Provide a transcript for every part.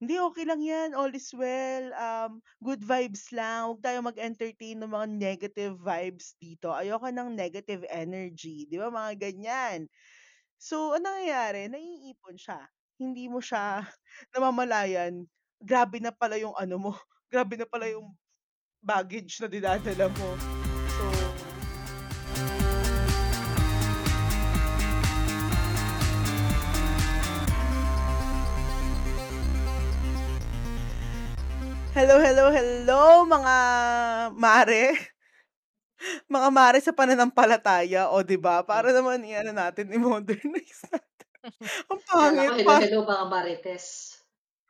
Hindi, okey lang 'yan, all is well, um, good vibes lang, huwag tayong mag-entertain ng mga negative vibes dito, ayoko ng negative energy, 'di ba, mga ganyan. So, ang nangyayari? Naiipon siya, hindi mo siya namamalayan, grabe na pala yung ano mo, grabe na pala yung baggage na dinadala mo. Hello, hello, hello mga mare. Mga mare sa pananampalataya, oh, 'di ba? Para naman i-ano natin, i-modernize natin. Ang ko pangit hello, pa. hello mga marites.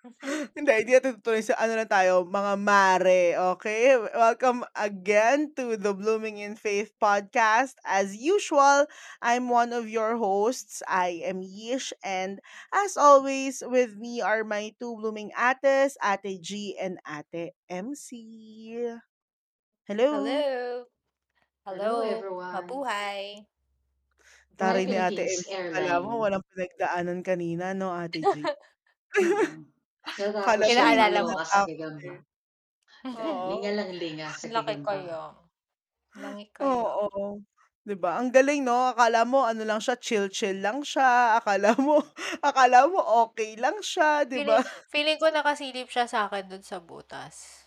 Hindi, hindi natin tutuloy sa ano lang tayo, mga mare, okey? Welcome again to the Blooming in Faith podcast. As usual, I'm one of your hosts. I am Yish, and as always, with me are my two blooming ates, Ate G and Ate MC. Hello. Hello. Hello, Hello, everyone. mabuhay. Taray Buhay ni Ate MC, akala mo walang pinagdaanan kanina 'no, Ate G? Natapos Akala siya mo hindi Kinaalala lumalakas mo sa gagamba. eh. Ayan, Oo. linga lang linga sa Ang laki gagamba. kaya. Langi kaya. Oo, 'di ba? Ang galing 'no, akala mo ano lang siya, chill-chill lang siya, akala mo akala mo okey lang siya, 'di ba? Feeling feeling ko nakasilip siya sa'kin dun sa butas.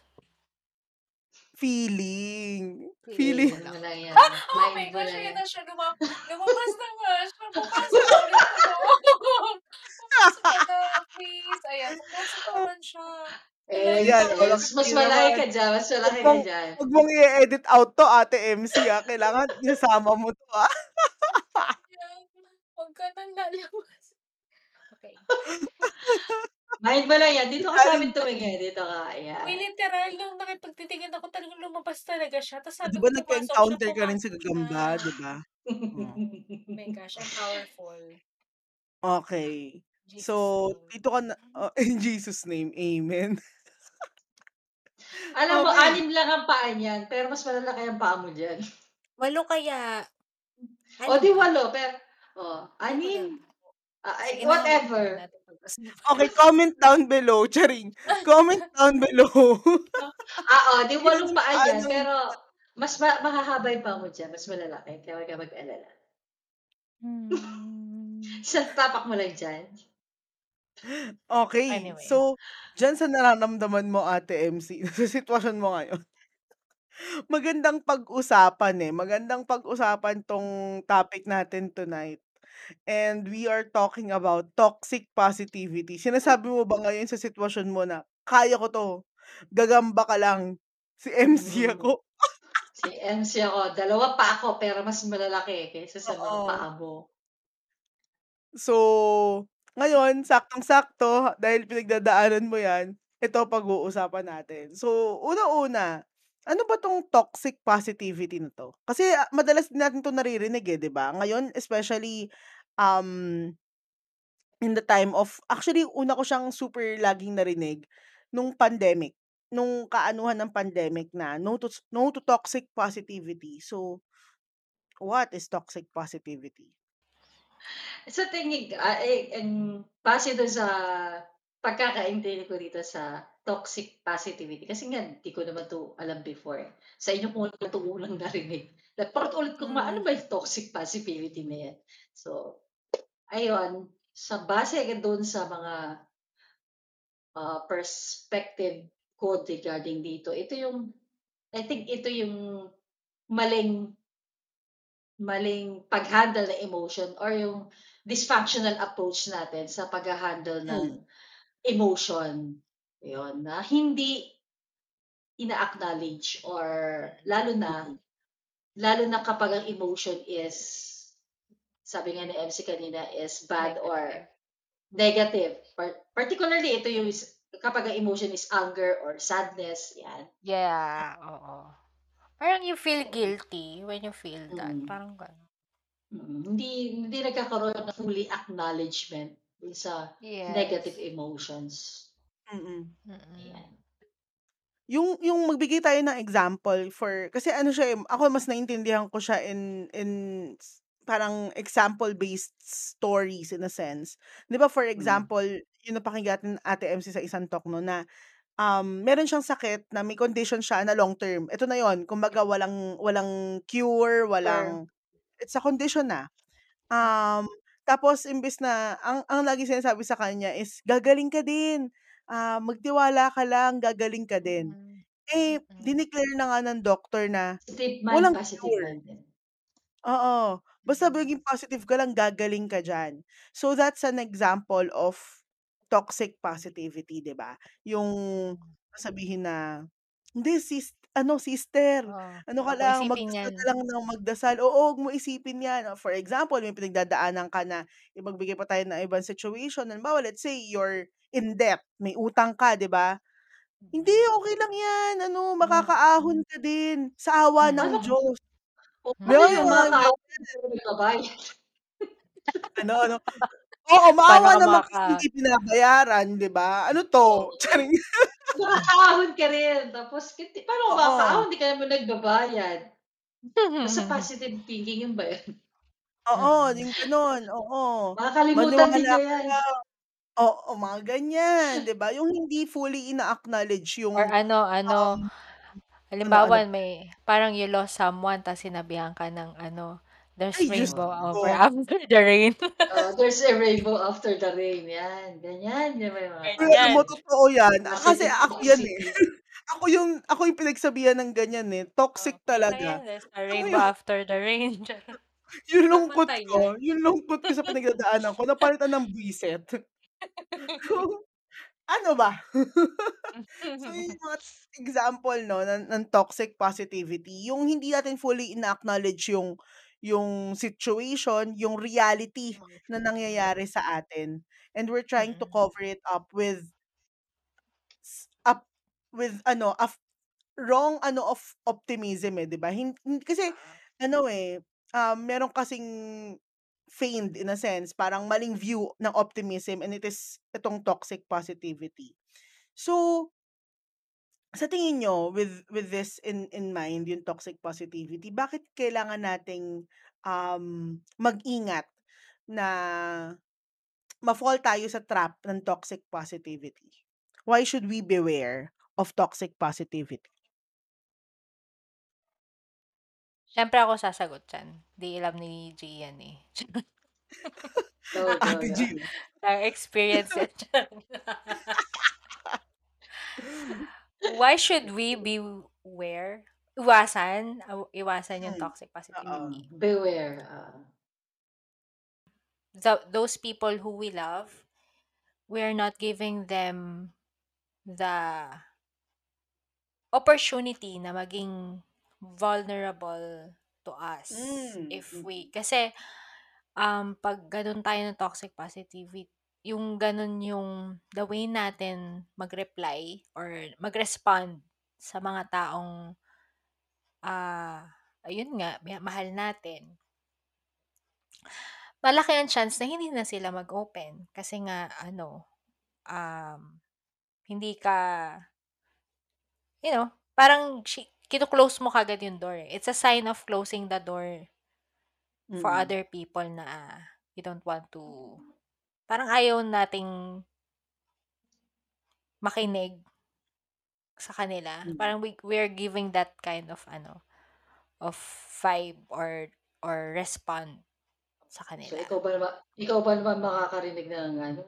Feeling, Feeling feeling. ko mo lang. yan, Ah! Oh mind my mo gosh, lang ayan yan. na siya luma lumabas na nga siya, papasok ulit sa loob. Pumasok ka na, please. Ayan, pumasok naman siya. Hello, Ayan, Els, walang Els, mas hindi malaki ka diyan, mas malaki ka mong diyan. wag mong i-e-edit out 'to, Ate MC, ah, kailangan isasama mo 'to, ah. Ayan, wag ka nang lalabas. Okey. Mind mo lang yan, dito ka sa'min pa tumingin, dito ka, ayan. literal nung nakipagtitigan ako talagang lumabas talaga siya, 'di sabi ba ko siya, nagka-encounter ka rin sa siya. gagamba, 'di ba? Oh. Oh my gosh, ang powerful. Okey. Jesus So, name. dito ka na oh, in Jesus name, amen. Alam mo, Okey. 6 lang ang paa niyan, pero mas malalaki ang paa mo diyan. 8 kaya. 6 'di ba? 8, per oh, Hindi ko 6, alam. ah, ay Sige na, wag na whatever. natin pag-usapan. Okey, comment down below, charing. Comment down below. Ah, oh, 'di 8 Ilang paa paa niyan, ng pero mas ma mahahaba yung paa mo diyan, mas malalaki, kaya wag kang mag-alala. Hmm. Isang tapak mo lang diyan. Okey, Anyway. so diyan sa nararamdaman mo, Ate MC, sa sitwasyon mo ngayon, magandang pag-usapan, eh, magandang pag-usapan 'tong topic natin tonight. And we are talking about toxic positivity. Sinasabi mo ba ngayon sa sitwasyon mo na, "Kaya ko 'to, gagamba ka lang, si MC Mm. ako." Si MC ako, 2 pa ako, pero mas malalaki kaysa sa mga Oo. paa mo. So, ngayon saktong-sakto dahil pinagdadaanan mo 'yan, ito pag-uusapan natin. So, unang-una, ano ba 'tong toxic positivity na 'to? Kasi, ah, madalas din natin 'to naririnig, eh, 'di ba? Ngayon especially, um, in the time of actually una ko siyang super laging narinig nung pandemic, nung kaanuhan ng pandemic na no to no to toxic positivity. So, what is toxic positivity? Sa tingin ah, eh, ang base dun sa pagkakaintindi ko dito sa toxic positivity, kasi nga di ko naman 'to alam before. Sa inyo ko lang 'to unang narinig. Napaulit-ulit ko nga, ano Hmm. ba yung toxic positivity na 'yan? So, ayun, sa base dun sa mga ah, perspective ko regarding dito, ito yung I think ito yung maling maling pag-handle ng emotion or yung dysfunctional approach natin sa pagha-handle ng Hmm. emotion. Yun, na hindi ina-acknowledge or lalo na lalo na kapag ang emotion is, sabi nga ni MC kanina, is bad or Negative. negative. Par particularly ito yung kapag ang emotion is anger or sadness, 'yan. Yeah, oo. Parang you feel guilty when you feel that, Mm. parang gano'n. Mm, hindi hindi nagkakaroon ng fully acknowledgement dun sa negative Yes. emotions. Mm. Mm. Ayan. Yung yung magbigay tayo ng example for kasi ano siya, eh, ako mas naintindihan ko siya in in parang example-based stories in a sense. 'Di ba for Hmm. example, yung napakinggan natin Ate MC sa isang talk 'no na, um, meron siyang sakit na may condition siya na long term. Eto na yun, kumbaga walang walang cure, walang it's a condition na. Um, tapos imbes na ang ang laging sinasabi sa kanya is, "Gagaling ka din, ah, magtiwala ka lang, gagaling ka din." Mm. Eh, Mm. dineclare na nga ng doktor na mind, walang positive cure. Oo, basta Mm. maging positive ka lang, gagaling ka diyan. So, that's an example of toxic positivity, 'di ba? Yung Mm. sasabihin na, "Hindi sis ano sister, Oo, ano ka wag mo lang, isipin magdasal yan. ka lang ng magdasal. Oo, wag mo isipin yan." For example, may pinagdadaanan ka na eh, magbigay pa tayo ng ibang situation. Halimbawa, let's say you're in debt, may utang ka, 'di ba? "Hindi, Mm. okey lang yan, ano, Hmm. makakaahon ka din sa awa Mm. ng Ano Diyos." o May paano mga yung mga ganyan. hindi ka nagbabayad? Ano, ano? Oo, maawa ka naman kasi hindi binabayaran, 'di ba? Ano Oo. 'to, charing. Makakaahon ka rin tapos hindi paano ka makakaahon Oo. hindi ka naman nagbabayad? Basta positive thinking yun ba yun? Oo, Mm. yung gano'n, oo. Makakalimutan din Maniwala niya ka yan. lang. Oo, mga ganyan, 'di ba? Yung hindi fully ina-acknowledge Or yung, ano um ano, ano, ano halimbawa may parang you lost someone ta's sinabihan ka ng ano, "There's Ay, Diyos rainbow over ko. after the rain." Oo, "There's a rainbow after the rain." Yan, ganyan. Yan ba yung mga alam mo totoo yan. Ah, kasi positive ako yan, eh. positive. Ako yung ako yung pinagsabihan ng ganyan, eh, Oh, toxic "Ito talaga. yan, there's a rainbow yun after the rain." Charot. yung lungkot Papunta ko, yung lungkot ko sa pinagdadaanan ko napalitan ng buwiset. Ano ba? So, yun yung mga example 'no ng ng toxic positivity, yung hindi natin fully ina-acknowledge yung yung situation, yung reality na nangyayari sa atin and we're trying to Mm. cover it up with up with ano, af wrong ano of optimism, eh, 'di ba? Kasi Oo. ano, eh, um, meron kasing feigned in a sense, parang maling view ng optimism and it is itong toxic positivity. So sa tingin niyo with with this in in mind, yung toxic positivity, bakit kailangan nating, um, mag-ingat na ma-fall tayo sa trap ng toxic positivity? Why should we beware of toxic positivity? Siyempre ako sasagot diyan. 'Di alam ni G yan, eh. Go, go, Ate go. G. Experience yan. Why should we beware? Iwasan? Aw iwasan yung Hmm, toxic oo. positivity? Beware, oo. Tho those people who we love, we are not giving them the opportunity na maging vulnerable to us. Hmm, If mm. we kasi, um, 'pag gano'n tayo ng toxic positivity, yung gano'n yung the way natin mag-reply or mag-respond sa mga taong, ah, ayun nga, ma mahal natin malaki ang chance na hindi na sila mag-open kasi nga ano, um, hindi ka you know, parang shi kino-close mo kaagad yung door, eh. It's a sign of closing the door for Mm. other people na you don't want to parang ayaw nating makinig sa kanila. Hmm. Parang we we're giving that kind of ano, of vibe or or respond sa So, kanila. ikaw ba nama ikaw ba naman makakarinig ng ano,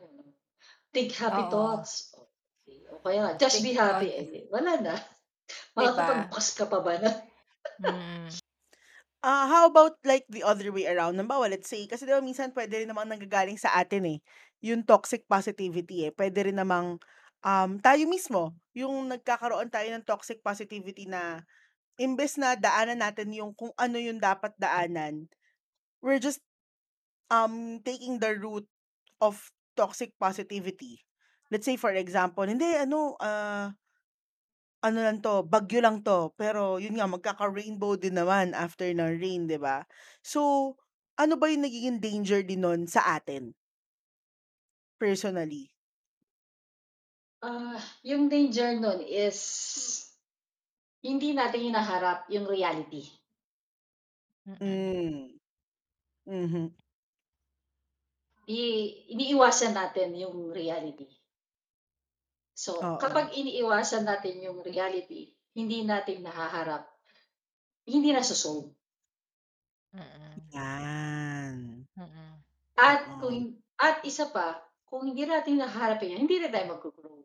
think happy Oo. thoughts, o kaya just Think be happy, eh, wala na. Makakapag-bukas ka pa ba nun? Mm. Ah, how about like the other way around? Halimbawa, let's say kasi 'di minsan puwede rin namang nanggagaling sa atin, eh, yung toxic positivity, eh. Puwede rin namang, um, tayo mismo yung nagkakaroon tayo ng toxic positivity na imbes na daanan natin yung kung ano yung dapat daanan, we're just, um, taking the route of toxic positivity. Let's say for example, "Hindi ano, ah" "ano lang 'to, bagyo lang 'to." Pero yun nga, magkaka-rainbow din naman after ng rain, 'di ba? So, ano ba yung nagiging danger din nun sa atin? Personally. Ah, yung danger nun is hindi natin hinaharap yung reality. Mm. Hmm. Mhm. I iniiwasan natin yung reality. So, Oo. kapag iniiwasan natin yung reality, hindi natin nahaharap, hindi naso-solve. Mm. Yan. Mm. At Oo. kung at isa pa, kung hindi natin nahaharapin yan, hindi na tayo maggo-grow.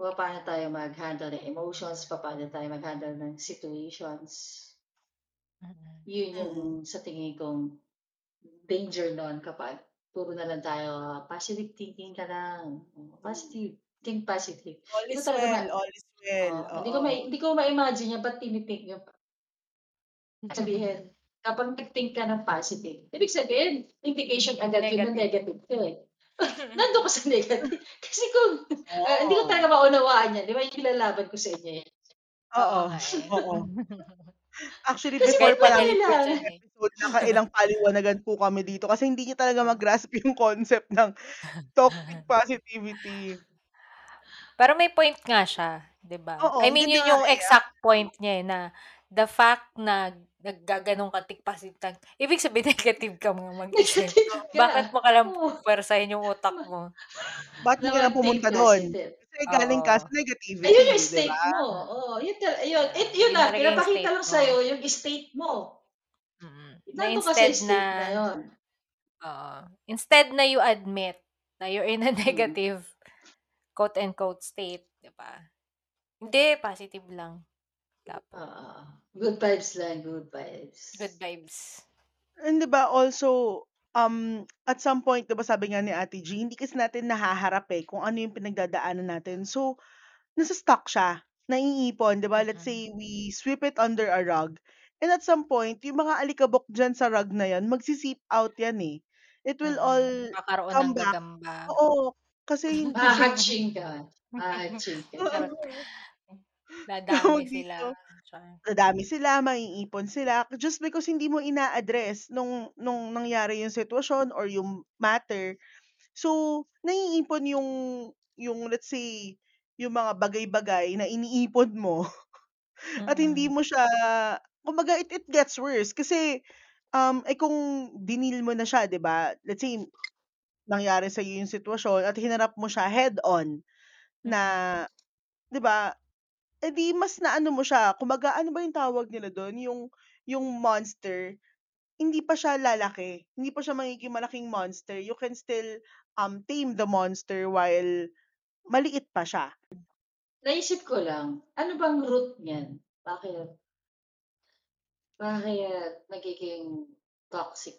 Papaano tayo mag-handle ng emotions, papaano tayo mag-handle ng situations. Mm. Yun yung Mm. sa tingin kong danger nun kapag puro na lang tayo positive thinking ka lang. Positive. Think positive. All Hindi ko is talaga well, ma- all is well. Oo, hindi ko ma hindi ko ma-imagine yan, ba't tinitink pa? Sabihin, kapag nag-think ka ng positive, ibig sabihin, indication agad yun na negative ka eh. Nandun ka sa negative. Kasi kung, ah, hindi ko Oo. talaga maunawaan yan. Di ba yung ilalaban ko sa inyo yan? Oo. nga eh. Oo. Actually, Kasi before pa point namin nila. first episode, nakailang paliwanagan po kami dito kasi hindi niyo talaga mag-grasp yung concept ng toxic positivity. Pero may point nga siya, 'di ba? Oo, I mean, yun yung eh. exact point niya eh, na the fact na naggaganong ka tikpasitan, ibig sabihin negative ka mga mag-isip. Negative. Bakit mo ka lang pwersahin yung utak mo? Na hindi ka lang pumunta doon? Kasi galing ka sa Oo. negativity, Ayun yung state ba? mo. Oo, yun, yun, it, Yun yung pinapakita lang mo. sa'yo yung state mo. Mm. Na instead na, na yun. oo. Instead na you admit na you're in a Mm. negative quote-unquote state, 'di ba? Hindi, positive lang. Dapat. Oo. good vibes lang, good vibes. Good vibes. And di ba also, um, at some point, di ba sabi nga ni Ate G, hindi kasi natin nahaharap eh kung ano yung pinagdadaanan natin. So, nasa stuck siya, naiipon, di ba? Let's say we sweep it under a rug. And at some point, yung mga alikabok dyan sa rug na yan, magsisip out yan eh. It will all. Kakaroon come ng back. gagamba. Oo, kasi hindi Mahatching ka. Mahatching ka. Charot. Tawag Dadami dito. sila. Char. dadami sila, maiipon sila just because hindi mo ina-address nung nung nangyari yung sitwasyon or yung matter. So, naiipon yung yung let's say yung mga bagay-bagay na iniipon mo at hindi Mm. mo siya kumbaga it, it gets worse kasi um eh kung dinil mo na siya, 'di ba? Let's say nangyari sa yung sitwasyon at hinarap mo siya head on na Mm. 'di ba? Eh di mas naano mo siya, kumbaga ano ba yung tawag nila doon, yung yung monster, hindi pa siya lalaki, hindi pa siya magiging malaking monster. You can still um tame the monster while maliit pa siya. Naisip ko lang, ano bang root niyan? Bakit? Bakit nagiging toxic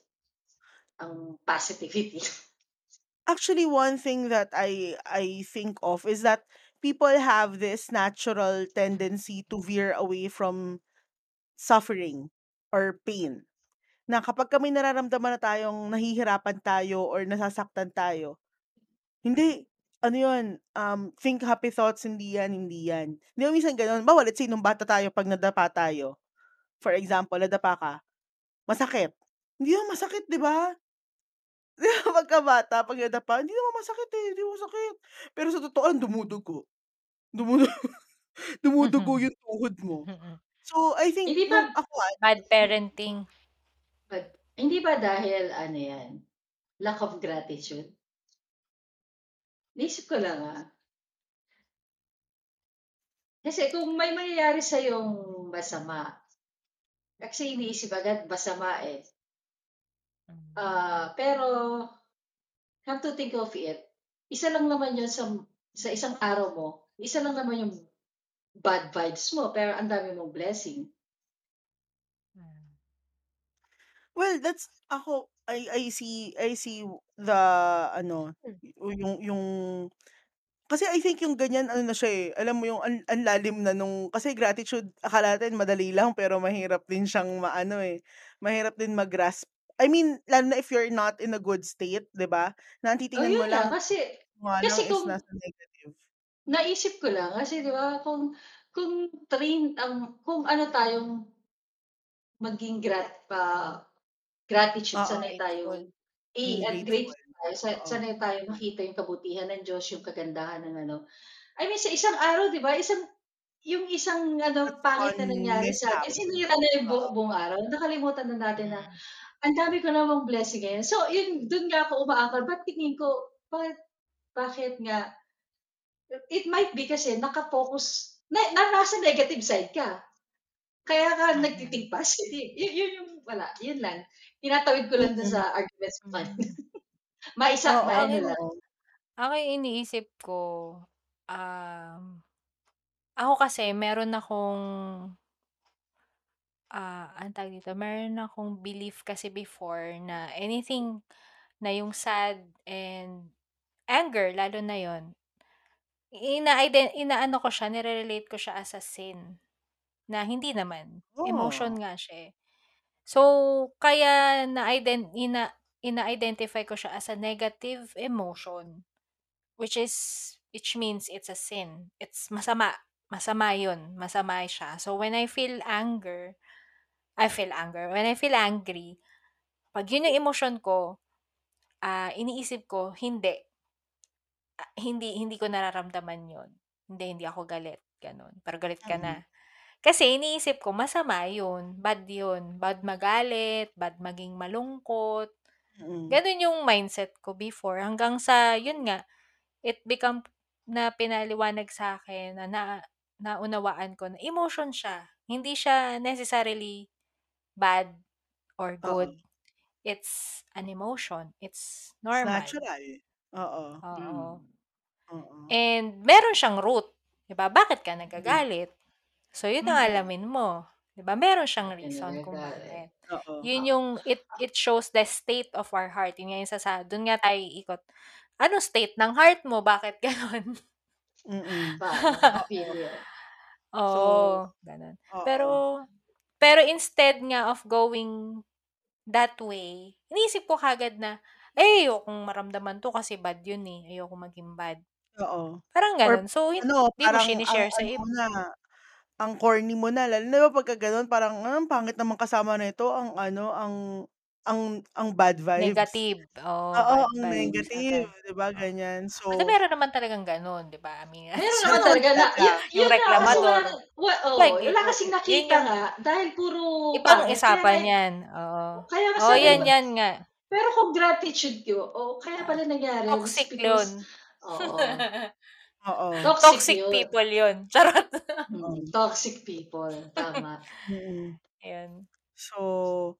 ang positivity? Actually, one thing that I I think of is that people have this natural tendency to veer away from suffering or pain. Na kapag kami nararamdaman na tayong nahihirapan tayo or nasasaktan tayo, hindi, ano yun, um, think happy thoughts, hindi yan, hindi yan. Di ba minsan ganun? Bawa, let's say, nung bata tayo, pag nadapa tayo, for example, nadapa ka, masakit. Hindi naman masakit, di ba? Di ba pagkabata, pag nadapa, hindi naman masakit eh, hindi naman masakit. Pero sa totoo, dumudugo. Dumudugo, dumudugo yung tuhod mo. Mm. So, I think, Hindi nung ba, ako, ah, Bad parenting. but, hindi ba dahil ano yan, lack of gratitude? Naisip ko lang ah. Kasi kung may mangyayari sa yung masama, kasi iniisip agad masama eh. Mm. Ah, pero come to think of it, isa lang naman yun sa sa isang araw mo, isa lang naman yung bad vibes mo, pero ang dami mong blessing. Mm. Well, that's ako I I see I see the ano yung yung kasi I think yung ganyan ano na siya eh, alam mo yung ang, ang lalim na nung kasi gratitude akala natin madali lang pero mahirap din siyang maano eh. Mahirap din mag-grasp. I mean, lalo na if you're not in a good state, 'di ba? Na ang Oh, mo lang lang. Kasi, lang kasi kung nasa negative. naisip ko lang, kasi di ba, kung, kung train, ang, kung ano tayong maging grat, pa, gratitude, Oo, sanay Grateful. tayong, at grateful. tayo, sa, Oo. sanay tayo makita yung kabutihan ng Diyos, yung kagandahan ng ano. I mean, sa isang araw, di ba, isang, yung isang ano, pangit na nangyari sa atin, sinira na yung bu- buong araw. Nakalimutan na natin na, Mm. Ang dami ko namang blessing ngayon. So, yun, dun nga ako umaakal. Ba't tingin ko, bakit, bakit nga, it might be kasi nakafocus, na, na nasa negative side ka. Kaya ka Mm. positive. Yun, yun yung, wala, yun lang. Tinatawid ko lang dun Mm. sa arguments ko. Maisa, Oo, lang. oo. ako yung iniisip ko, um, ako kasi meron akong ah, anong tawag dito, meron akong belief kasi before na anything na yung sad and anger, lalo na yon ina-iden inaano ko siya, nire-relate ko siya as a sin. Na hindi naman, emotion Oh. nga siya, eh. So, kaya na-iden ina ina-identify ko siya as a negative emotion, which is which means it's a sin. It's masama, masama 'yun, masama siya. So, when I feel anger I feel anger, when I feel angry, 'pag 'yun yung emosyon ko, ah, iniisip ko, hindi. Ah, hindi hindi ko nararamdaman 'yun. Hindi, hindi ako galit, gano'n. Pero galit ka na. Kasi iniisip ko masama 'yun, bad 'yun, bad magalit, bad maging malungkot. Mm. Gano'n yung mindset ko before hanggang sa 'yun nga, it become na pinaliwanag sa'kin na na naunawaan ko na emotion siya. Hindi siya necessarily bad or Oo. good. It's an emotion. It's It's normal. natural. Oo. Oo. Mm. Oo. And meron siyang root, 'di ba? Bakit ka Mm. nagagalit? So, 'yun ang Mm. alamin mo, 'di ba? Meron siyang Bakit ka reason kung nagagalit? bakit. Oo. 'Yun yung it it shows the state of our heart. 'Yun nga yung sa sa dun nga tayo iikot. Anong state ng heart mo? Bakit gano'n? Mm. Paano? Oo. Feel yun. So Oo, gano'n. Oo. pero instead nga of going that way, iniisip ko kaagad na, "Ay, ayokong maramdaman 'to kasi bad 'yun, eh. Ayokong maging bad." Oo. Parang Or gano'n. So, hin ano, mo parang ang shini-share sa ano ib mo na, ang corny mo na lalo na pagka gano'n parang, "Ah, ang pangit naman kasama nito, ang ano, ang ang ang bad vibes." Negative. Oo, Oo, bad ang vibes negative, agad. 'di ba, Oo. ganyan. Although So meron naman talagang gano'n, 'di ba? Aminin Meron natin. naman Meron talaga na yun Yung yun nga kasi reklamador. wala wa oo, Like, wala yu kasing yun nakita yung nga dahil puro ibang pangit kaya nga usapan 'yan. Oo. kaya nga Oo, sabi 'yan, ba 'yan nga. pero kung gratitude ko, oh, kaya Ah, pala nangyari it's toxic because 'yun. oo. Oo. Toxic Toxic yun. people 'yun. Charot. Oo. Mm, toxic people, tama. Mm. Ayun. So,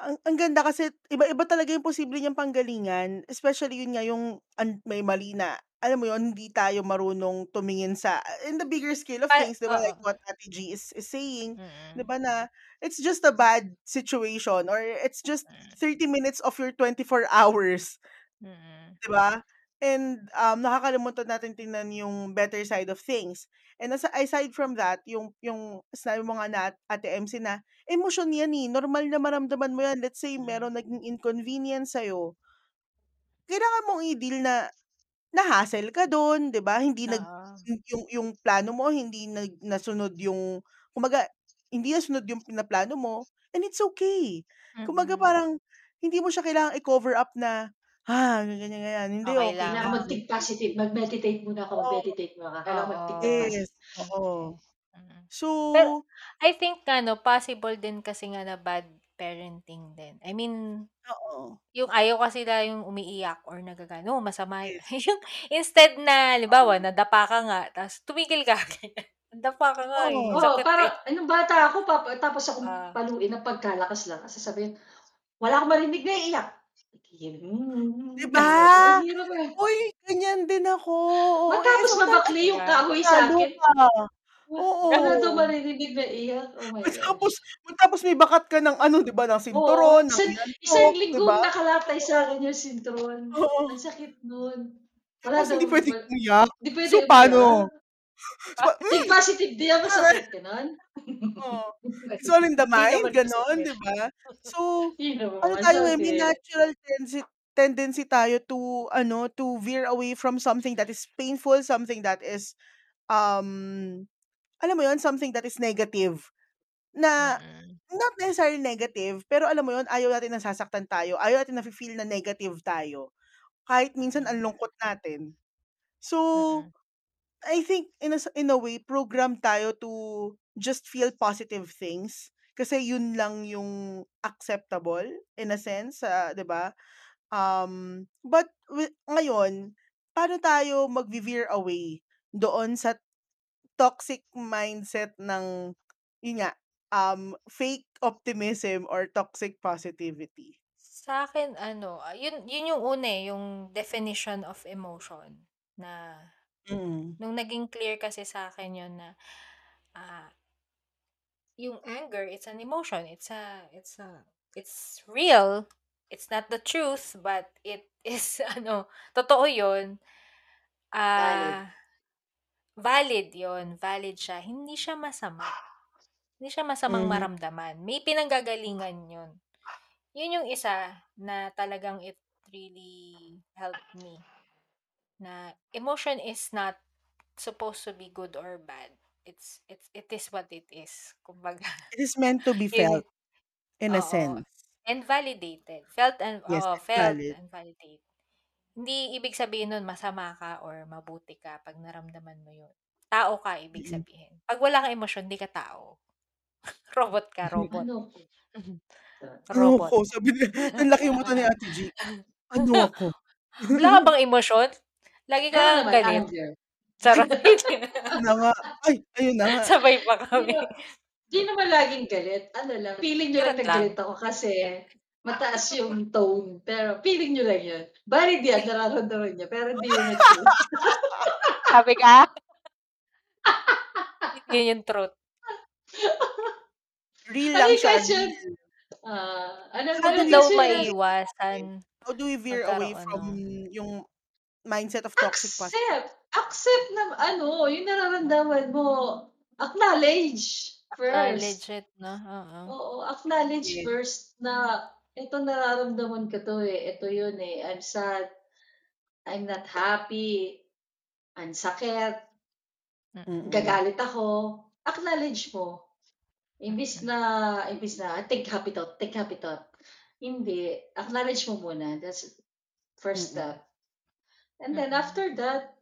ang ang ganda kasi iba-iba talaga yung posible niyang panggalingan, especially yun nga yung an may mali na, alam mo yun, hindi tayo marunong tumingin sa in the bigger scale of Pa things, 'di ba, like oo. what Ate G is is saying, 'di Mm. ba, na it's just a bad situation or it's just Mm. 30 minutes of your 24 hours. Mm. 'Di ba? And, um, nakakalimutan natin tingnan yung better side of things. And asa aside from that, yung yung sinabi mo nga na Ate MC na emosyon 'yan, eh, normal na maramdaman mo 'yan. Let's say Mm. meron naging inconvenience sa'yo kailangan mong i-deal na na-hassle ka dun, 'di ba? Hindi nag Oo. yung yung plano mo hindi nag nasunod yung kumbaga hindi nasunod yung pinaplano mo, and it's okay. Kumbaga Mm. parang hindi mo siya kailangang i-cover up na, "Ah, ganyan, ganyan." Hindi, Okey Kailangan lang. mag-think positive, mag-meditate muna ka, Oo. mag-meditate muna ka. Kailangan mag-think ka Oo. Yes, positive. oo. Mm. So Pero I think ano, possible din kasi nga na bad parenting din. I mean, Oo. yung ayaw kasi nila yung umiiyak or nagagaano, masama Yes. yung instead na halimbawa Oo. nadapa ka nga ta's tumigil ka, ganyan. Nadapa ka nga, eh, Oo. Oo, sakit, eh. parang eh, nung bata ako papa tapos akong Ah. paluin ng pagkalakas-lakas sasabihin, "Wala akong marinig na iiyak." 'Di Hmm, ba? ang hirap, eh. Uy, ganyan din ako. Oo, eh, Matapos so mabakli yung kahoy panalo sa'kin, ka. daw Oo. maririnig na iyak. Oh my Matapos gosh. matapos may bakat ka ng ano, 'di ba, ng Oo, sinturon, ng isang isang inantok, 'di ba? linggong nakalatay Oo. sa'kin yung sinturon. Ang Oo. sakit nun. Wala Tapos hindi daw puwedeng wal umiyak? di So, puwede umiyak. paano? Pa Pa think hmm. positive, di ako sakit, gano'n? Oo. It's all in the mind, gano'n. 'di ba? So, ano tayo, eh, may natural tendency tendency tayo to ano, to veer away from something that is painful, something that is, um, alam mo yun, something that is negative. Na Mm. not necessarily negative, pero alam mo yun, ayaw natin nasasaktan tayo, ayaw natin nafi-feel na negative tayo. Kahit minsan ang lungkot natin. So, Mm. I think in a in a way programmed tayo to just feel positive things. Kasi yun lang yung acceptable in a sense, ah, 'di ba? Um, but wi ngayon, paano tayo magve-veer away doon sa toxic mindset ng yun nga, um, fake optimism or toxic positivity? Sa'kin ano, ah, yun yun yung una, eh, yung definition of emotion na Mm. nung naging clear kasi sa'kin yun na, ah yung anger, it's an emotion. It's a it's a it's real. It's not the truth, but it is ano, totoo yun. Valid. Ah, valid yun, valid siya. Hindi siya masama. Hindi siya masamang Mhm. maramdaman. May pinanggagalingan yun. Yun yung isa na talagang it really helped me. Na emotion is not supposed to be good or bad. It's it's it is what it is. Kumbaga, It is meant to be yun felt in a oo. sense. And validated. Felt and Yes, oo, it's felt valid. and validate. Hindi ibig sabihin nun masama ka or mabuti ka 'pag naramdaman mo yun. Tao ka ibig Mm. sabihin. 'Pag wala kang emosyon, di ka tao. Robot ka, robot. Ano ko? Mhm. Ano Robot. ko? Sabi niya ang laki yung mata ni Ate G. Ano ako? Wala ka bang emosyon? Lagi ka naman, galit. anger. Charot. Nga. Ay, ayun na nga. Sabay pa Di kami. na di naman laging galit. Ano lang, feeling niyo lang Ganun na lang. galit ako kasi mataas yung tone. Pero feeling niyo lang yun. Valid yan, nararamdaman niya. Pero hindi yun yung truth. Sabi ka? Yun yung truth. Real Ano lang yung siya, question? real. Ah, ano How Paano do we daw question? maiwasan How do we veer away magkaroon from ng yung mindset of toxic positivity? Accept. Accept na ano, yung nararamdaman mo. Acknowledge acknowledge first. it, no? Oo. Oo, acknowledge Yes. first na ito nararamdaman ko to eh. Ito yun eh. I'm sad. I'm not happy. Ang sakit. Mm. Mm. Gagalit ako. Acknowledge mo. Imbis na, imbis na, take happy thought, take happy thought. Hindi. Acknowledge mo muna. That's first Mm. step. And then Mm. after that,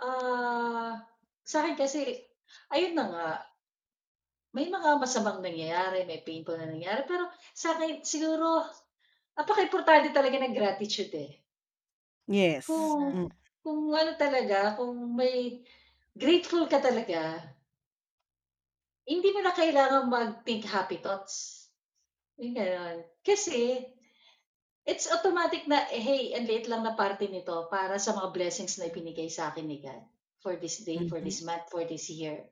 ah, sa akin kasi, ayun na nga, may mga masamang nangyayari, may painful na nangyayari, pero sa akin, siguro, napaka-importante talaga ng gratitude eh. Yes. Kung, Mm. kung ano talaga, kung may grateful ka talaga, hindi mo na kailangan mag-think happy thoughts. Yung ganon. Kasi, it's automatic na, eh, hey, ang liit lang na parte nito para sa mga blessings na ibinigay sa akin ni God for this day, for Mhm. this month, for this year.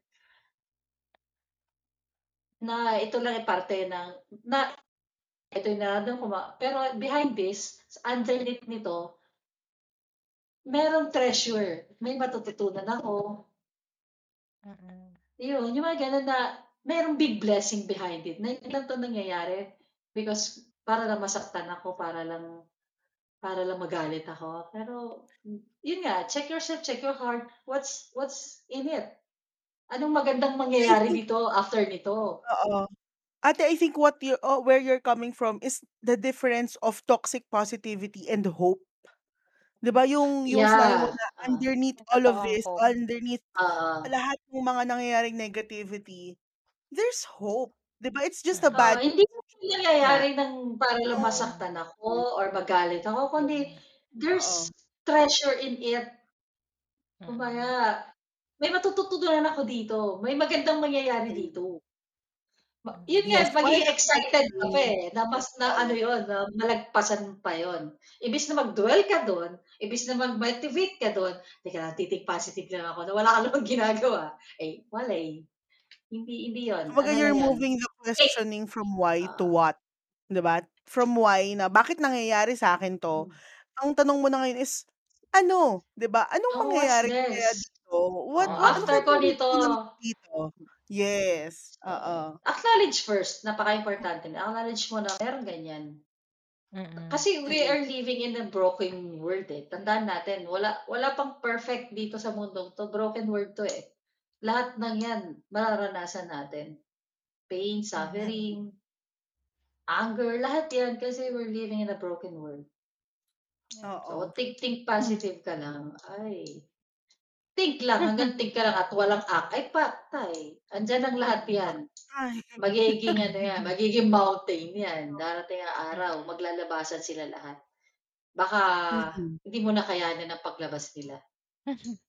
Na ito lang ay parte ng, na, ito yung nararamdaman ko, ma- pero behind this, underneath nito, merong treasure. May matututunan ako. Mm. Yun, yung mga ganun na, merong big blessing behind it. Na lang to nangyayari because para lang masaktan ako, para lang, para lang magalit ako. Pero, yun nga, check yourself, check your heart. What's, what's in it? Anong magandang mangyayari dito after nito? oo. Ate, I think what you oh, where you're coming from is the difference of toxic positivity and hope. 'Di ba yung yung sinabi mo Yeah. na Ah. underneath all of this, hope. underneath Ah. lahat ng mga nangyayaring negativity, there's hope. 'Di ba? It's just a Ah, bad hindi. Nangyayari ng para lang masaktan ako or magalit ako, kundi Mm. there's Oo. treasure in it. Mm. Kumbaga, may matututunan ako dito. May magandang mangyayari Mm. dito. Ma Mm. yun nga, Yes, magiging excited ka pa eh, na mas na ano oo. yun, na malagpasan pa yun. Imbis na mag-dwell ka dun, imbis na mag-motivate ka dun, teka lang, tithink positive lang ako na wala ka namang ginagawa. Eh, wala eh. Hindi hindi yun. Kumbaga Ano you're moving the fake. questioning from why to Ah. what, 'di ba? From why na bakit nangyayari sa akin 'to? Hmm. Ang tanong mo na ngayon is ano, 'di ba? Anong Oh, what's mangyayari kaya dito? What Oh, what ano after kaya ko nito ko dito? Yes, So, oo. acknowledge first, napaka-importante na acknowledge mo na meron ganyan. Mm. Kasi we Mm. are living in a broken world eh. Tandaan natin, wala wala pang perfect dito sa mundong 'to. Broken world 'to eh. Lahat ng 'yan mararanasan natin. Pain, suffering, anger, lahat 'yan kasi we're living in a broken world. Oo. So, think think positive ka lang. Ay think lang, hanggang think ka lang at walang act, ay patay. Andiyan ang lahat yan. Magiging ano yan, magiging mountain yan. Darating ang araw, maglalabasan sila lahat. Baka Mm. hindi mo na kayanin ang paglabas nila.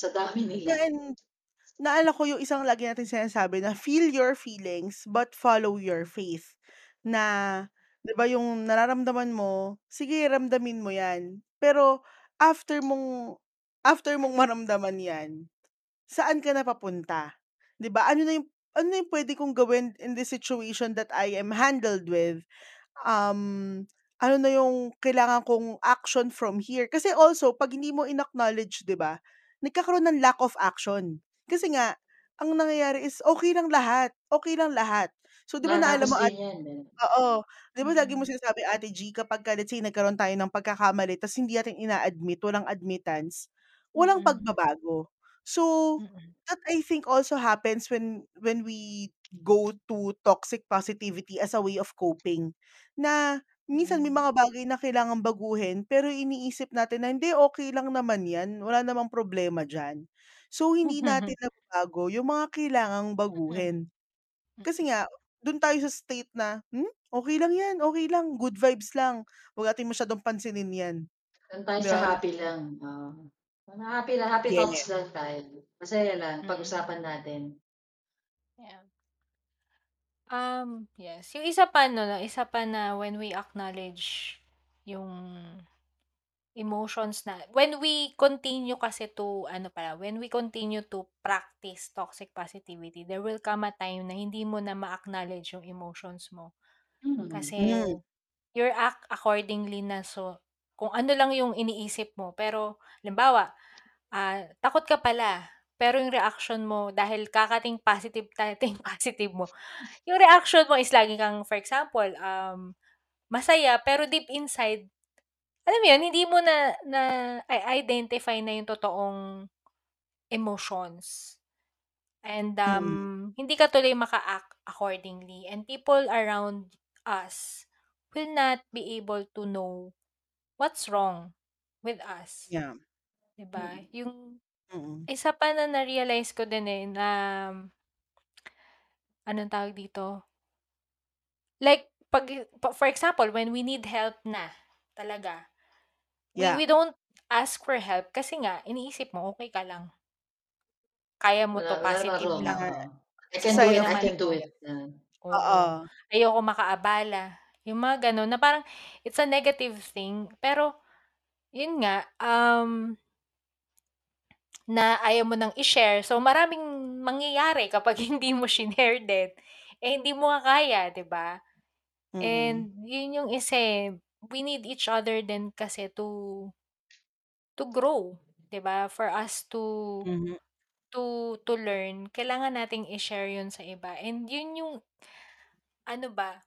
Sa dami nila. Yeah, and naalala ko yung isang lagi nating sinasabi na feel your feelings but follow your faith. Na, 'di ba yung nararamdaman mo, sige ramdamin mo 'yan. Pero after mong after mong maramdaman 'yan, saan ka na papunta? 'Di ba? Ano na yung ano na yung pwede kong gawin in this situation that I am handled with? Um, ano na yung kailangan kong action from here? Kasi also 'pag hindi mo in-acknowledge, 'di ba, nagkakaroon ng lack of action. Kasi nga, ang nangyayari is okey lang lahat, okey lang lahat. So 'di ba naalala mo at din yan, eh. oo, 'di ba lagi mo Mm. sinasabi Ate G kapagka let's say nagkaroon tayo ng pagkakamali ta's hindi natin ina-admit, walang admittance, walang Mm. pagbabago. So, Mm. that I think also happens when when we go to toxic positivity as a way of coping. Na minsan may Mm. mga bagay na kailangang baguhin pero iniisip natin na, "Hindi, okey lang naman 'yan, wala namang problema diyan." So, hindi natin nababago yung mga kailangang Mm. baguhin. Kasi Mm. nga dun tayo sa state na, "Hmm, okey lang 'yan, okey lang, good vibes lang, 'wag natin masyadong pansinin 'yan." Dun tayo 'Di sa ba? happy lang, oo. Mga happy lang, happy thoughts Yes. lang tayo. Masaya lang, Mm. pag-usapan natin. Yeah. Um, yes. Yung isa pa 'no, isa pa na when we acknowledge yung emotions na when we continue kasi to ano pala, when we continue to practice toxic positivity, there will come a time na hindi mo na ma-acknowledge yung emotions mo. Mm. Kasi Hmm. you act accordingly na so kung ano lang yung iniisip mo. Pero halimbawa, ah, takot ka pala, pero yung reaction mo dahil kakating positive dating positive mo, yung reaction mo is lagi kang for example, um, masaya pero deep inside, alam mo yun, hindi mo na na-i-identify na yung totoong emotions. And, um, Mm. hindi ka tuloy maka-act accordingly and people around us will not be able to know what's wrong with us. Yeah. 'Di ba? Mm. Yung Mm. isa pa na na-realize ko din, eh, na anong tawag dito? Like 'pag for example, when we need help na talaga, we Yeah. we don't ask for help kasi nga iniisip mo okey ka lang. Kaya mo 'to, Wala wala namang positive wrong, lang. oo. I Sa can do it, I naman can do 'to. it. Oo. Ayoko makaabala, yung mga gano'n na parang it's a negative thing pero yun nga, um na ayaw mo ng i-share. So, maraming mangyayari kapag hindi mo shinare din. Eh, hindi mo nga kaya, 'di ba? Mm. And yun yung isa, eh, we need each other din kasi to to grow, 'di ba? For us to Mhm. to to learn, kailangan nating i-share yun sa iba and yun yung ano ba,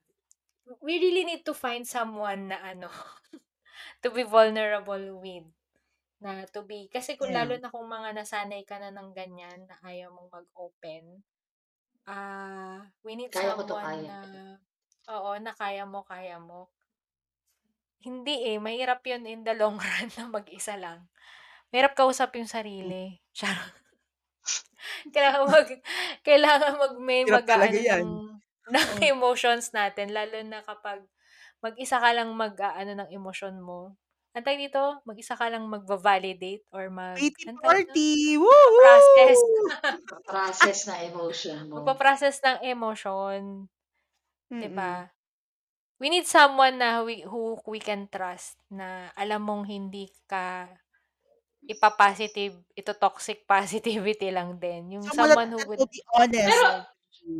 we really need to find someone na ano, to be vulnerable with. Na to be kasi kung Yeah. lalo na kung mga nasanay ka na ng ganyan na ayaw mong mag-open, ah, we need Kaya ko 'to, someone kaya. na oo, na kaya mo, kaya mo. Hindi, eh, mahirap yun in the long run na mag-isa lang. Mahirap kausap yung sarili, charot. Kailangan mag kailangan mag may mag-aano ng emotions natin lalo na kapag mag-isa ka lang mag-aano ng emosyon mo. Tawag dito? Mag-isa ka lang magva-validate or mag Pity party, Magpa-process. woo-hoo! Process na emotion mo. Magpa-process ng emotion, 'di Mm. We need someone na we who we can trust na alam mong hindi ka ipa-positive, ito-toxic positivity lang din. Yung Someone someone who would be honest Pero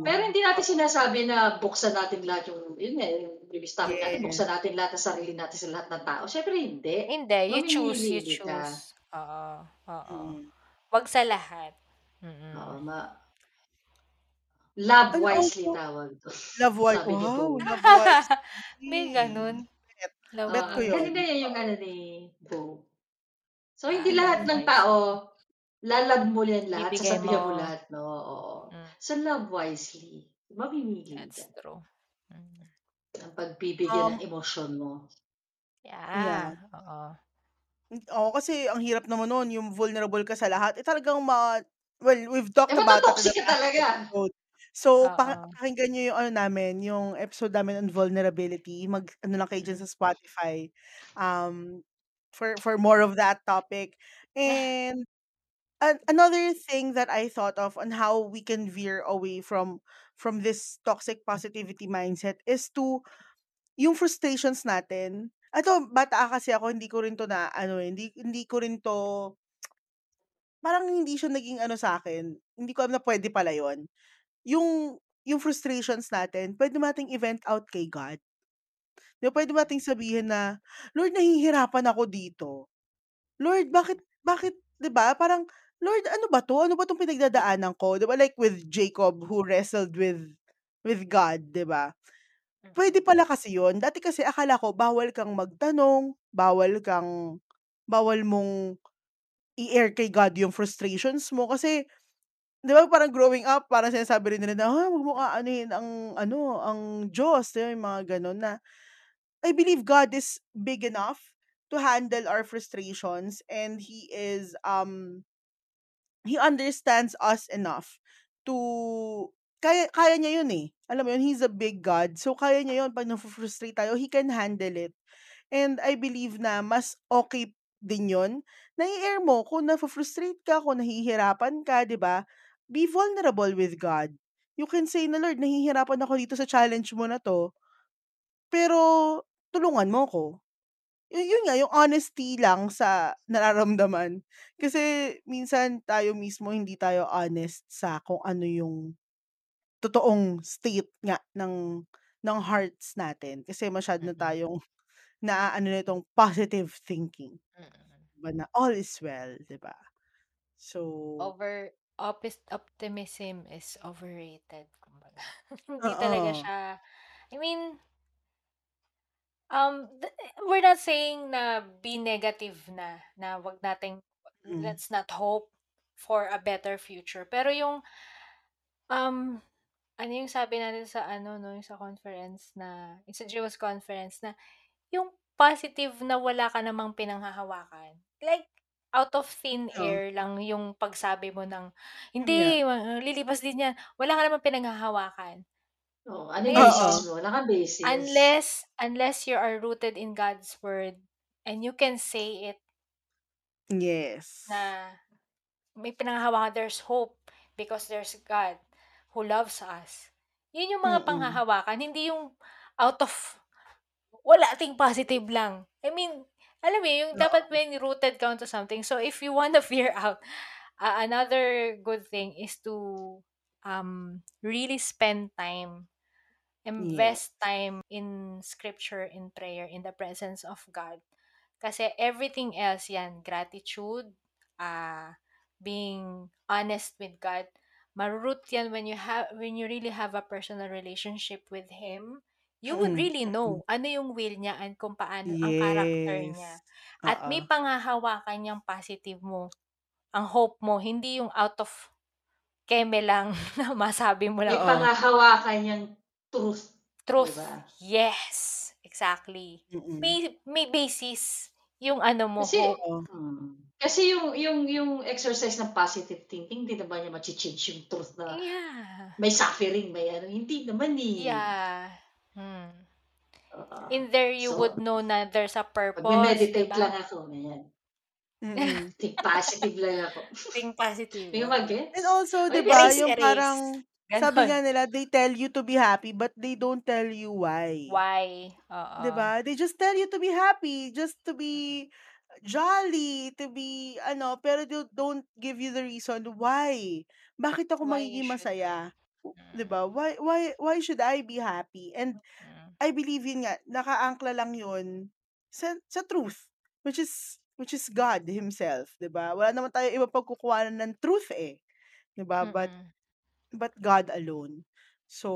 pero hindi natin sinasabi na buksan natin lahat yung yun nga, yung previous topic natin, buksan natin lahat ng sarili natin sa lahat ng tao. Siyempre hindi. Hindi, you choose, you Mamimili choose. Oo, oo. Mm. 'Wag sa lahat. Oo, Mm. ma love And wisely also tawag dun, love wi sabi ni wow, Bo. love wisely. May gano'n? Bet, Love bet Oo, ko yun. ganun din yung ano ni Bo. So, Ah, hindi love lahat ng wisely. tao, la-love mo yan lahat, Ibibigay sasabihan mo mo. lahat, no, oo. Mm. So, love wisely. Mamimili That's ka true. Mm. ng pagbibigyan Um ng emosyon mo. Yeah, Yeah. oo. Oo, kasi ang hirap naman nun yung vulnerable ka sa lahat, eh, talagang ma well, we've Eh, talked about that in mato-toxic the ka past talaga. episode. So, paki Oo. pakinggan niyo yung ano namin, yung episode namin on vulnerability, mag-ano lang kayo diyan Mm. sa Spotify, um, for for more of that topic. And an another thing that I thought of on how we can veer away from from this toxic positivity mindset is to yung frustrations natin. Eto bata kasi ako hindi ko rin 'to na-ano, eh, hindi hindi ko rin 'to parang hindi siya naging ano sa'kin, hindi ko alam na puwede pala yun. Yung yung frustrations natin puwede nating i-vent out kay God. 'Di ba puwede nating sabihin na, "Lord nahihirapan ako dito. Lord bakit bakit" 'di ba parang, "Lord ano ba 'to? Ano ba 'tong pinagdadaanan ko?" 'Di ba like with Jacob who wrestled with with God 'di ba? Puwede Mm. pala kasi yun, dati kasi akala ko bawal kang magtanong, bawal kang bawal mong i-air kay God yung frustrations mo kasi 'di ba parang growing up parang sinasabi rin nila na, "Ha, wag mong aanuhin ang ano, ang Diyos." 'Di ba yung mga gano'n na I believe God is big enough to handle our frustrations and He is, um He understands us enough to kaya kaya niya yun, eh. Alam mo yun, He's a big God. So, kaya niya yun 'pag nafu-frustrate tayo, He can handle it. And I believe na mas okey din yun na i-air mo kung nafu-frustrate ka, kung nahihirapan ka, 'di ba? Be vulnerable with God. You can say na, "Lord nahihirapan ako dito sa challenge mo na 'to, pero tulungan mo ko." Yu yun nga, yung honesty lang sa nararamdaman. Kasi minsan tayo mismo hindi tayo honest sa kung ano yung totoong state nga ng ng hearts natin kasi masyado na tayong naaano nitong positive thinking. Mm. na all is well, 'di ba? So Over opis optimism is overrated kumbaga. Hindi talaga Oo. siya I mean um, the we're not saying na be negative na, na wag nating Mm. let's not hope for a better future. Pero yung, um, ano yung sabi natin sa ano 'no, yung sa conference na yung sa Jew's conference na yung positive na wala ka namang pinanghahawakan. Like, out of thin Oh. air lang yung pagsabi mo ng. "Hindi, ma lilipas din 'yan." Wala ka namang pinanghahawakan. Oo, ano yung Ngayon basis Oo. mo? Wala kang basis. unless unless you are rooted in God's word and you can say it Yes. na may pinanghahawakan, there's hope because there's God who loves us. Yun yung mga Mm. panghahawakan, hindi yung out of wala, think positive lang. I mean, alam mo yun, yung dapat Oo. when rooted ka onto something. So, if you wanna veer out, ah, another good thing is to, um, really spend time, invest Yes. time in scripture, in prayer, in the presence of God. Kasi everything else yan, gratitude, ah, being honest with God, maru-root yan when you have when you really have a personal relationship with Him. You would Mm, really mm. know ano yung will niya and kung paano ang character Yes. niya. At may Oo. panghahawakan yang positive mo, ang hope mo, hindi yung out of keme lang na masabi mo May lang. Oo. panghahawakan niyang truth, 'di Truth, ba? yes, exactly. Mm. May may basis yung ano mo, Kasi hope. Oo. mm, kasi yung yung yung exercise ng positive thinking hindi naman niya mache-change yung truth na Yeah. may suffering, may ano, hindi naman, eh. Yeah. Hmm. Oo. In there you would So know na there's a purpose, 'di magme-meditate ba? lang ako, ganyan. Mm. Think positive lang ako. Think positive, May. And ma-gets? also, 'di May ba, Erase, yung erase, parang sabi gano'n. nga nila, they tell you to be happy but they don't tell you why. Why, 'Di oo. ba? They just tell you to be happy, just to be jolly, to be ano, pero they don't give you the reason why. Bakit ako Why you magiging should masaya? 'Di ba? Why why why should I be happy? And. I believe yun nga, nakaangkla lang yun sa sa truth, which is which is God Himself, 'di ba? Wala naman tayong ibang pagkukuhanan ng truth, eh, 'di ba? But but God alone. So,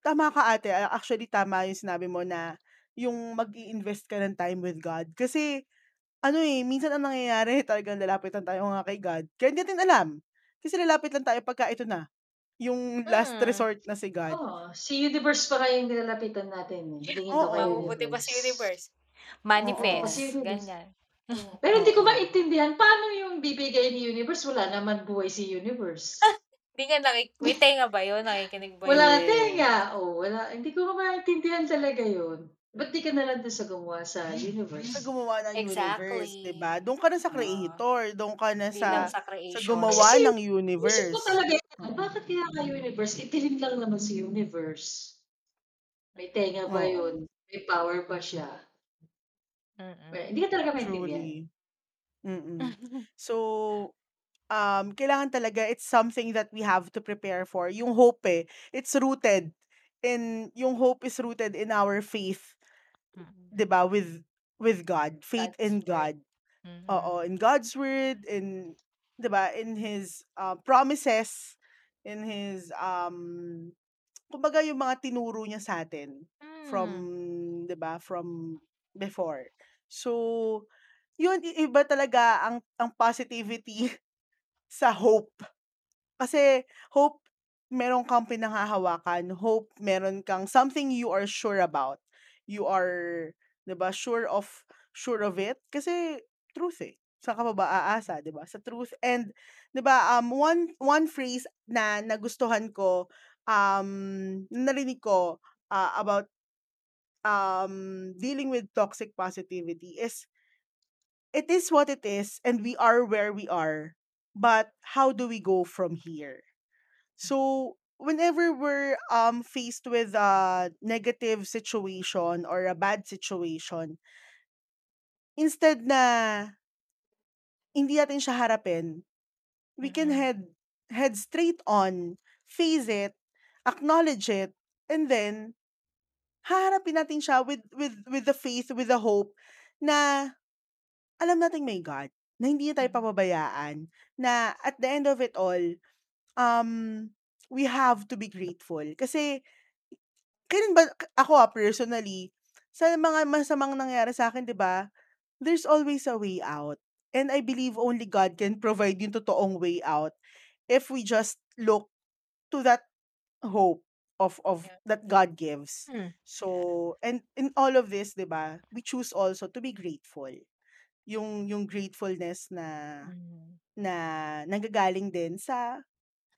tama ka ate, actually tama yung sinabi mo na yung mag-i-invest ka ng time with God. Kasi ano, eh, minsan ang nangyayari talagang lalapit lang tayo nga kay God kaya hindi natin alam. Kasi lalapit lang tayo pagka ito na, yung last Mm. resort na si God. Oo, si universe pa nga yung nilalapitan natin, eh. Tumingin ka kay Oo. Mabubuti pa si universe. Oo. Manifest, si universe. ganyan. Pero hindi ko maintindihan, paano yung bibigay ni universe, wala naman buhay si universe? Hindi ka nakik may tenga ba yun? Nakikinig ba Wala yun? tenga. Oh, wala. Hindi ko maintindihan talaga yun. Ba't di ka na lang doon sa gumawa sa universe? Sa gumawa ng universe, Exactly. 'di ba? Doon ka na sa Oo. creator, doon ka na sa sa sa gumawa Kasi ng Isip ko universe. talaga, bakit kaya ka universe? Itilim lang naman si universe. May tenga ba Oo. yun? May power ba siya? Mm. Well, hindi ka talaga maintindihan. Truly. Mm. So, um, kailangan talaga it's something that we have to prepare for. Yung hope eh, it's rooted in yung hope is rooted in our faith, Mm. 'di ba, with with God, faith God's in word. God. Oo, Mhm. in God's word, in 'di ba, in his uh, promises, in his um kumbaga yung mga tinuro niya sa atin from, Hmm. 'di ba, from before. So, yun iba talaga ang ang positivity sa hope. Kasi hope meron kang pinanghahawakan, hope meron kang something you are sure about. You are, 'di ba, sure of sure of it kasi truth eh. Saan ka pa ba aasa, 'di ba? Sa truth and 'di ba um one one phrase na nagustuhan ko um narinig ko uh, about um dealing with toxic positivity is it is what it is and we are where we are but how do we go from here so whenever we're um faced with a negative situation or a bad situation instead na hindi natin siya harapin we can Mm. head head straight on face it acknowledge it and then haharapin natin siya with with with the faith with the hope na alam nating may God, na hindi niya tayo Mm. papabayaan, na at the end of it all, um, we have to be grateful. Kasi, kailan ba, ako ah, personally, sa mga masamang nangyari sa akin, di ba, there's always a way out. And I believe only God can provide yung totoong way out if we just look to that hope of of that God gives. Hmm. So, and in all of this, 'di ba, we choose also to be grateful. Yung yung gratefulness na Mm. na nanggagaling din sa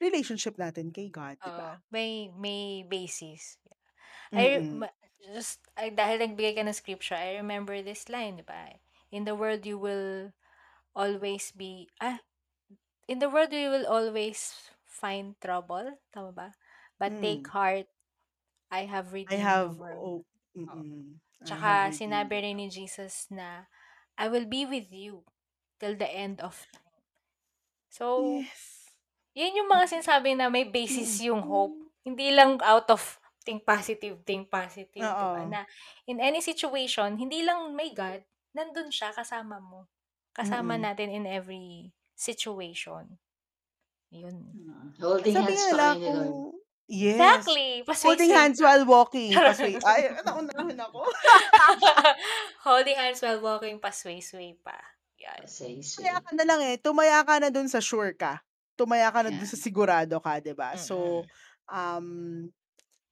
relationship natin kay God, 'di ba? May may basis. I Mm. ma- just ay, dahil nagbigay ka ng scripture, I remember this line, di ba? In the world you will always be ah in the world you will always find trouble, tama ba? But take Mm. heart, I have I redeemed the have world. oh, Oo. mm. I have Tsaka redeemed sinabi rin ni Jesus na I will be with you till the end of time. So, Yes. Yan yung mga sinasabi na may basis Mm. yung hope. Hindi lang out of think positive, think positive? Oo. Na in any situation, hindi lang may God, nandun siya kasama mo. Kasama Mm. natin in every situation. Yun. Mm. Holding Sabi hands nga pa nila kayo ni kung Lord. yes. Exactly. Holding Pasway-sway hands while walking. Pasway. Ay, naunahon ako. Holding hands while walking, pasway-sway pa. Yan. Say, Tumaya say. ka na lang eh. Tumaya ka na dun sa sure ka. Tumaya ka na Yeah. sa sigurado ka, 'di ba? Mm-mm. So, um,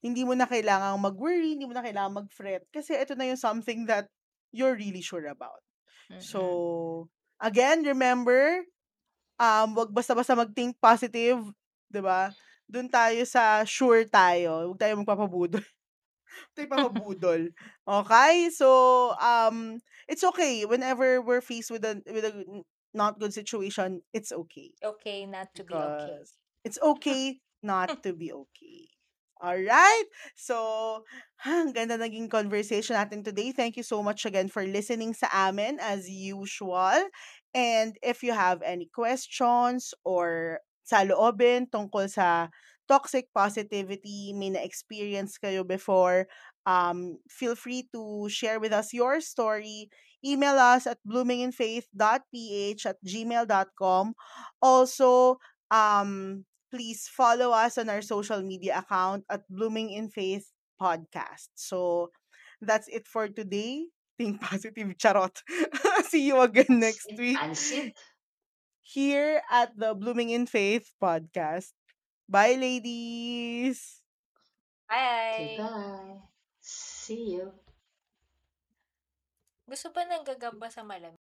hindi mo na kailangang mag-worry, hindi mo na kailangang mag-fret kasi ito na yung something that you're really sure about. Mm-mm. So, again, remember, um, wag basta-basta mag-think positive, 'di ba? Doon tayo sa sure tayo. Huwag tayo magpapabudol. Tayo papabudol. Okay? So, um, it's okay whenever we're faced with a with a not good situation, it's okay. okay not to be okay. Because it's okay not to be okay. Alright? So, ang ganda naging conversation natin today. Thank you so much again for listening sa amin as usual. And if you have any questions or saloobin tungkol sa toxic positivity, may na-experience kayo before, um, feel free to share with us your story. Email us at bloominginfaith.ph at gmail.com. Also, um, please follow us on our social media account at Blooming in Faith Podcast. So, that's it for today. Think positive, charot. See you again next week here at the Blooming in Faith Podcast. Bye, ladies! Okay, Bye! bye. See you. Gusto ba ng gagamba sa malamig?